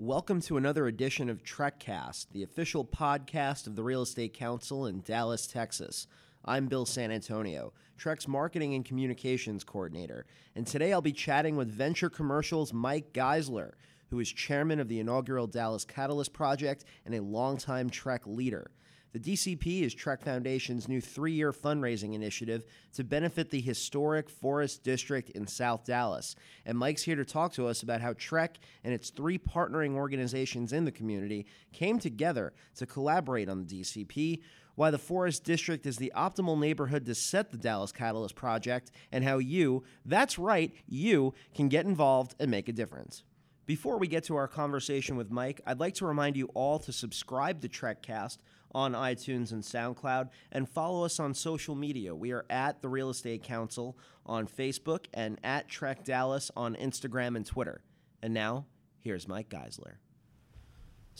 Welcome to another edition of TrekCast, the official podcast of the Real Estate Council in Dallas, Texas. I'm Bill San Antonio, TREC's marketing and communications coordinator, and today I'll be chatting with Venture Commercial's Mike Geisler, who is chairman of the inaugural Dallas Catalyst Project and a longtime TREC leader. The DCP is TREC Foundation's new three year fundraising initiative to benefit the historic Forest District in South Dallas. And Mike's here to talk to us about how TREC and its three partnering organizations in the community came together to collaborate on the DCP, why the Forest District is the optimal neighborhood to set the Dallas Catalyst Project, and how you, that's right, you, can get involved and make a difference. Before we get to our conversation with Mike, I'd like to remind you all to subscribe to TrekCast on iTunes and SoundCloud and follow us on social media. We are at the Real Estate Council on Facebook and at TREC Dallas on Instagram and Twitter. And now, here's Mike Geisler.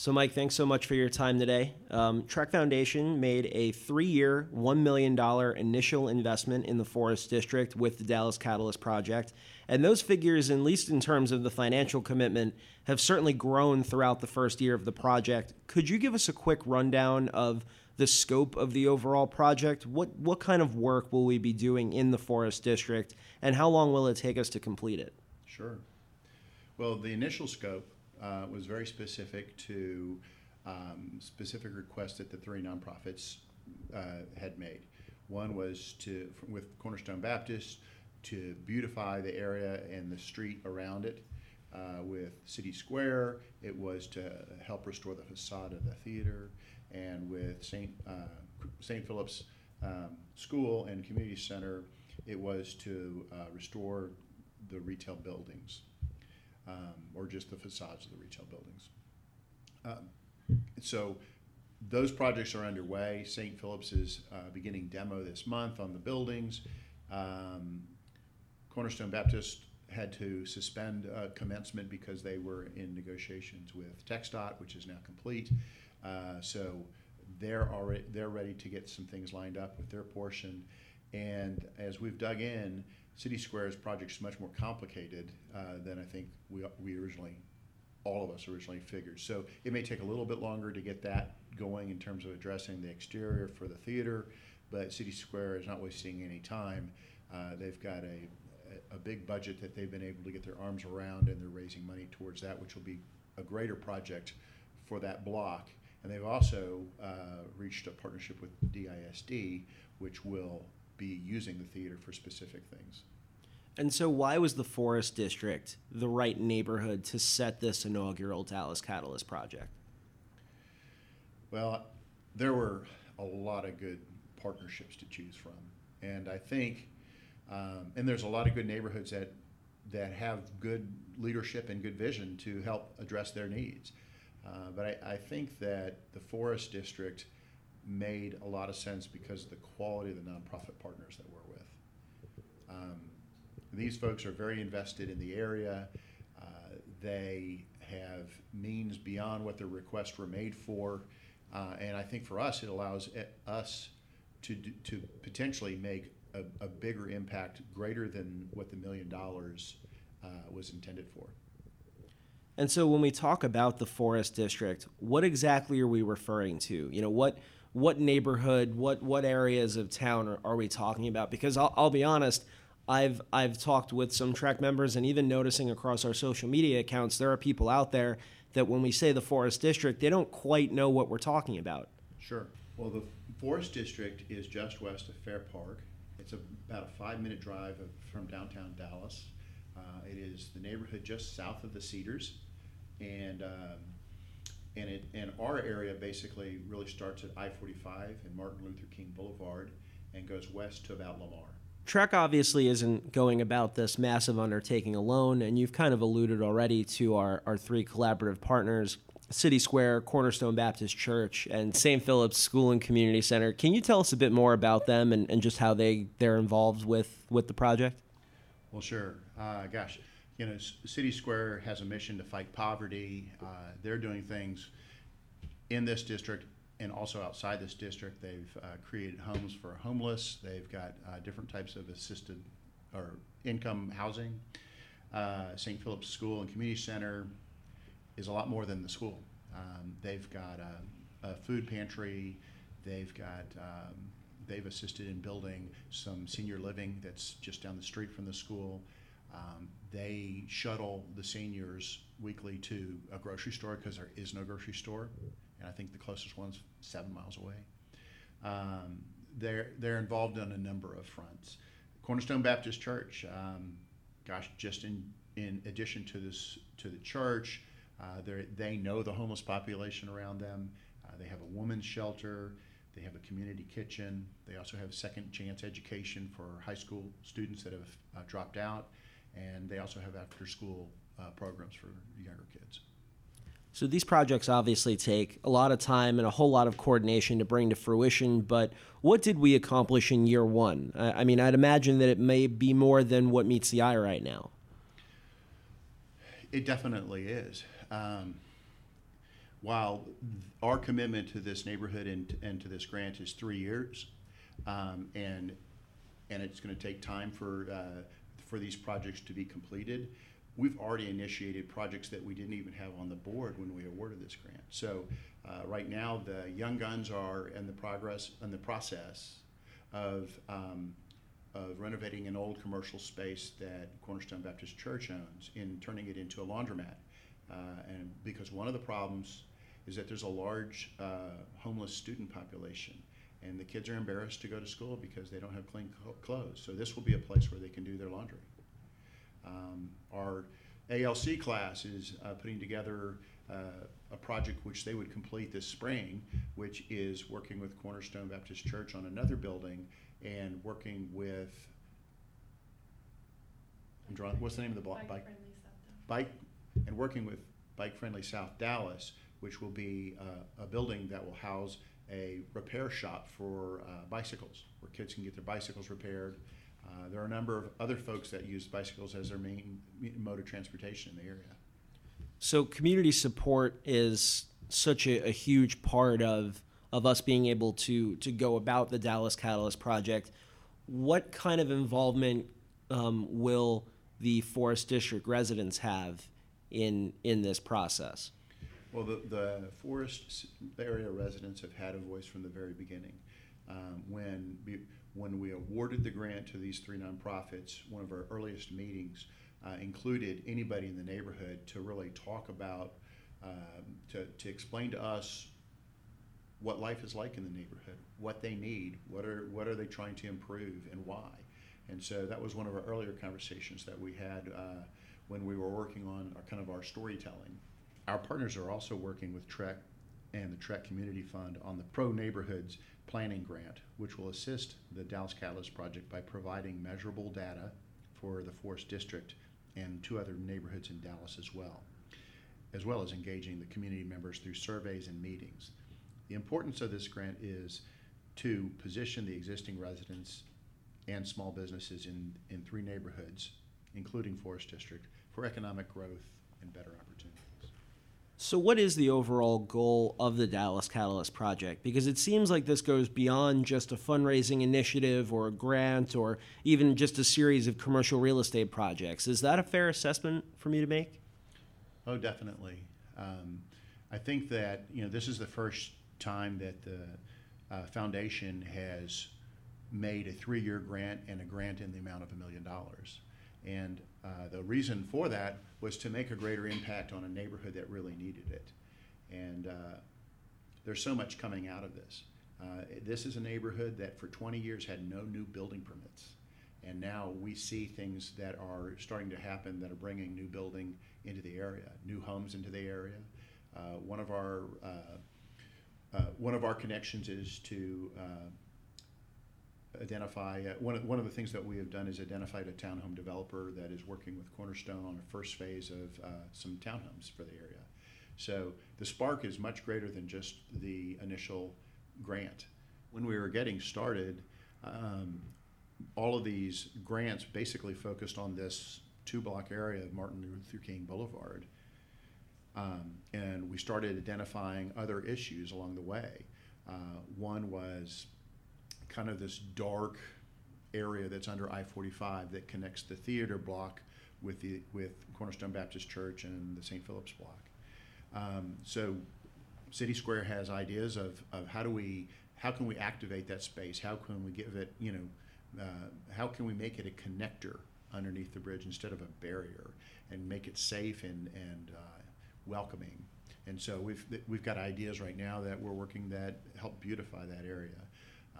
So, Mike, thanks so much for your time today. Um, TREC Foundation made a three year, $1 million initial investment in the Forest District with the Dallas Catalyst Project. And those figures, at least in terms of the financial commitment, have certainly grown throughout the first year of the project. Could you give us a quick rundown of the scope of the overall project? What, what kind of work will we be doing in the Forest District, and how long will it take us to complete it? Sure. Well, the initial scope uh, was very specific to um, specific requests that the three nonprofits uh, had made. One was to, with Cornerstone Baptist, to beautify the area and the street around it. Uh, with City Square, it was to help restore the facade of the theater, and with St. Uh, St. Philip's um, School and Community Center, it was to uh, restore the retail buildings um, or just the facades of the retail buildings. Um, so those projects are underway. St. Philip's is uh, beginning demo this month on the buildings. Um, Cornerstone Baptist had to suspend uh, commencement because they were in negotiations with TxDOT, which is now complete. Uh, so they're already they're ready to get some things lined up with their portion. And as we've dug in, City Square's project is much more complicated uh, than I think we, we originally, all of us originally figured. So it may take a little bit longer to get that going in terms of addressing the exterior for the theater, but City Square is not wasting any time. Uh, they've got a, a big budget that they've been able to get their arms around, and they're raising money towards that, which will be a greater project for that block. And they've also uh, reached a partnership with DISD, which will be using the theater for specific things. And so, why was the Forest District the right neighborhood to set this inaugural Dallas Catalyst project? Well, there were a lot of good partnerships to choose from, and I think, um, and there's a lot of good neighborhoods that that have good leadership and good vision to help address their needs. Uh, but I, I think that the Forest District made a lot of sense because of the quality of the nonprofit partners that we're with. Um, these folks are very invested in the area. Uh, they have means beyond what their requests were made for. Uh, and I think for us, it allows it, us to, do, to potentially make a, a, bigger impact, greater than what the million dollars uh, was intended for. And so, when we talk about the forest district, what exactly are we referring to? You know, what what neighborhood, what what areas of town are, are we talking about? Because I'll, I'll be honest, I've I've talked with some track members, and even noticing across our social media accounts, there are people out there that when we say the Forest District, they don't quite know what we're talking about. Sure. Well, the Forest District is just west of Fair Park. It's a, about a five-minute drive from downtown Dallas. Uh, it is the neighborhood just south of the Cedars, and um, and it and our area basically really starts at I-45 and Martin Luther King Boulevard and goes west to about Lamar. TREC obviously isn't going about this massive undertaking alone, and you've kind of alluded already to our, our three collaborative partners City Square, Cornerstone Baptist Church, and St. Philip's School and Community Center. Can you tell us a bit more about them and, and just how they, they're involved with, with the project? Well, sure. Uh, gosh, you know, City Square has a mission to fight poverty. Uh, they're doing things in this district and also outside this district. They've uh, created homes for homeless. They've got uh, different types of assisted or income housing. Uh, St. Philip's School and Community Center is a lot more than the school. Um, they've got a, a, food pantry. They've got um, they've assisted in building some senior living that's just down the street from the school. Um, they shuttle the seniors weekly to a grocery store because there is no grocery store, and I think the closest one's seven miles away. Um, they're they're involved on a number of fronts. Cornerstone Baptist Church, um, gosh, just in in addition to this to the church, uh, they know the homeless population around them. Uh, they have a women's shelter. They have a community kitchen. They also have second chance education for high school students that have uh, dropped out, and they also have after school uh, programs for younger kids. So these projects obviously take a lot of time and a whole lot of coordination to bring to fruition. But what did we accomplish in year one? I mean, I'd imagine that it may be more than what meets the eye right now. It definitely is. Um, while our commitment to this neighborhood and, and to this grant is three years, um, and and it's going to take time for uh, for these projects to be completed we've already initiated projects that we didn't even have on the board when we awarded this grant. So uh, right now, the young guns are in the progress in the process of, um, of renovating an old commercial space that Cornerstone Baptist Church owns in turning it into a laundromat. Uh, and because one of the problems is that there's a large uh, homeless student population and the kids are embarrassed to go to school because they don't have clean clothes. So this will be a place where they can do their laundry. Um, our ALC class is uh, putting together uh, a project which they would complete this spring, which is working with Cornerstone Baptist Church on another building and working with. I'm drawing. What's the name of the block? Bike, bike, and working with Bike Friendly South Dallas, which will be uh, a building that will house a repair shop for uh, bicycles, where kids can get their bicycles repaired uh, there are a number of other folks that use bicycles as their main mode of transportation in the area. So, community support is such a, a huge part of of us being able to to go about the Dallas Catalyst project. What kind of involvement um, will the Forest District residents have in in this process? Well, the, the Forest area residents have had a voice from the very beginning. Um, when when we awarded the grant to these three nonprofits, one of our earliest meetings uh, included anybody in the neighborhood to really talk about, um, to, to explain to us what life is like in the neighborhood, what they need, what are, what are they trying to improve, and why. And so that was one of our earlier conversations that we had uh, when we were working on our, kind of our storytelling. Our partners are also working with TREC and the TREC Community Fund on the Pro Neighborhoods Planning Grant, which will assist the Dallas Catalyst Project by providing measurable data for the Forest District and two other neighborhoods in Dallas as well, as well as engaging the community members through surveys and meetings. The importance of this grant is to position the existing residents and small businesses in, in three neighborhoods, including Forest District, for economic growth and better opportunities. So, what is the overall goal of the Dallas Catalyst Project? Because it seems like this goes beyond just a fundraising initiative or a grant or even just a series of commercial real estate projects. Is that a fair assessment for me to make? Oh, definitely. Um, I think that you know this is the first time that the uh, foundation has made a three-year grant and a grant in the amount of a million dollars. And uh, the reason for that was to make a greater impact on a neighborhood that really needed it. And uh, there's so much coming out of this. Uh, this is a neighborhood that for 20 years had no new building permits. And now we see things that are starting to happen that are bringing new building into the area, new homes into the area. Uh, one of our uh, uh, one of our connections is to identify, uh, one, of, one of the things that we have done is identified a townhome developer that is working with Cornerstone on a first phase of uh, some townhomes for the area. So the spark is much greater than just the initial grant. When we were getting started, um, all of these grants basically focused on this two block area of Martin Luther King Boulevard. Um, and we started identifying other issues along the way. Uh, one was kind of this dark area that's under I-45 that connects the theater block with the with Cornerstone Baptist Church and the St. Philip's block. Um, so City Square has ideas of, of how do we how can we activate that space? How can we give it you know uh, how can we make it a connector underneath the bridge instead of a barrier and make it safe and and uh, welcoming? And so we've we've got ideas right now that we're working that help beautify that area.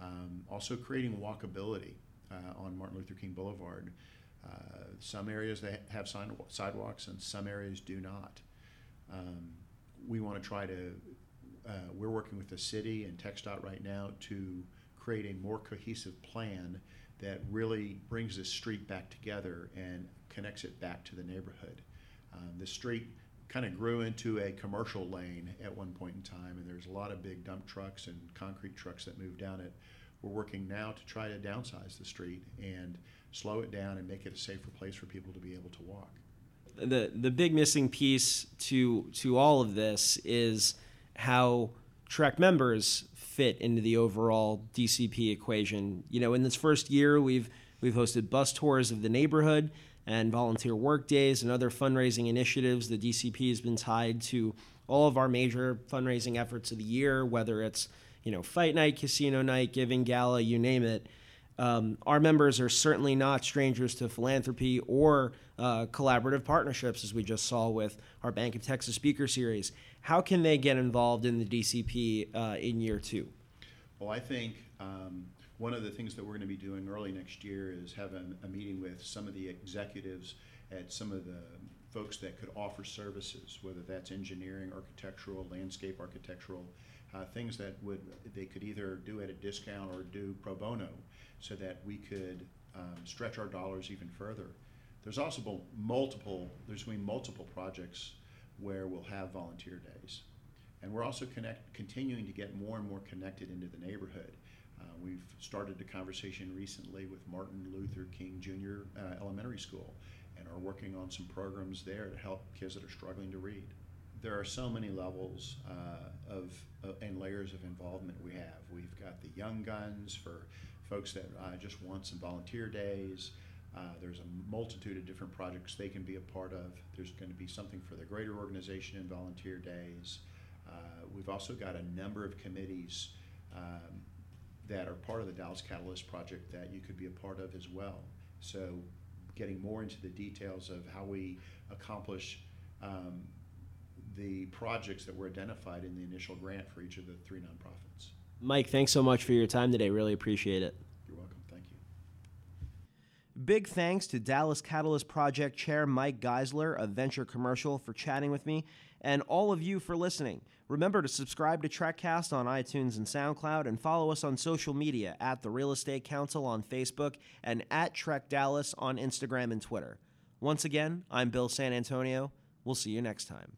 Um, also creating walkability uh, on Martin Luther King Boulevard. Uh, some areas they have sidewalks and some areas do not. Um, we want to try to uh, we're working with the city and TxDOT right now to create a more cohesive plan that really brings this street back together and connects it back to the neighborhood. Um, the street kind of grew into a commercial lane at one point in time, and there's a lot of big dump trucks and concrete trucks that move down it. We're working now to try to downsize the street and slow it down and make it a safer place for people to be able to walk. The the big missing piece to to all of this is how TREC members fit into the overall DCP equation. You know, in this first year, we've we've hosted bus tours of the neighborhood and volunteer work days and other fundraising initiatives. The DCP has been tied to all of our major fundraising efforts of the year, whether it's you know fight night, casino night, giving gala, you name it. Um, our members are certainly not strangers to philanthropy or uh, collaborative partnerships, as we just saw with our Bank of Texas Speaker Series. How can they get involved in the DCP uh, in year two? Well, I think um, one of the things that we're going to be doing early next year is having a meeting with some of the executives at some of the folks that could offer services, whether that's engineering, architectural, landscape architectural, uh, things that would they could either do at a discount or do pro bono, so that we could um, stretch our dollars even further. There's also multiple. There's going to be multiple projects where we'll have volunteer days, and we're also connect, continuing to get more and more connected into the neighborhood. Uh, we've started a conversation recently with Martin Luther King Jr. Uh, Elementary School, and are working on some programs there to help kids that are struggling to read. There are so many levels uh, of uh, and layers of involvement we have. We've got the young guns for folks that uh, just want some volunteer days. Uh, there's a multitude of different projects they can be a part of. There's going to be something for the greater organization and volunteer days. We've also got a number of committees um, that are part of the Dallas Catalyst project that you could be a part of as well. So, getting more into the details of how we accomplish um, the projects that were identified in the initial grant for each of the three nonprofits. Mike, thanks so much for your time today. Really appreciate it. You're welcome. Thank you. Big thanks to Dallas Catalyst Project Chair Mike Geisler of Venture Commercial for chatting with me, and all of you for listening. Remember to subscribe to TrekCast on iTunes and SoundCloud, and follow us on social media at the Real Estate Council on Facebook and at TREC Dallas on Instagram and Twitter. Once again, I'm Bill San Antonio. We'll see you next time.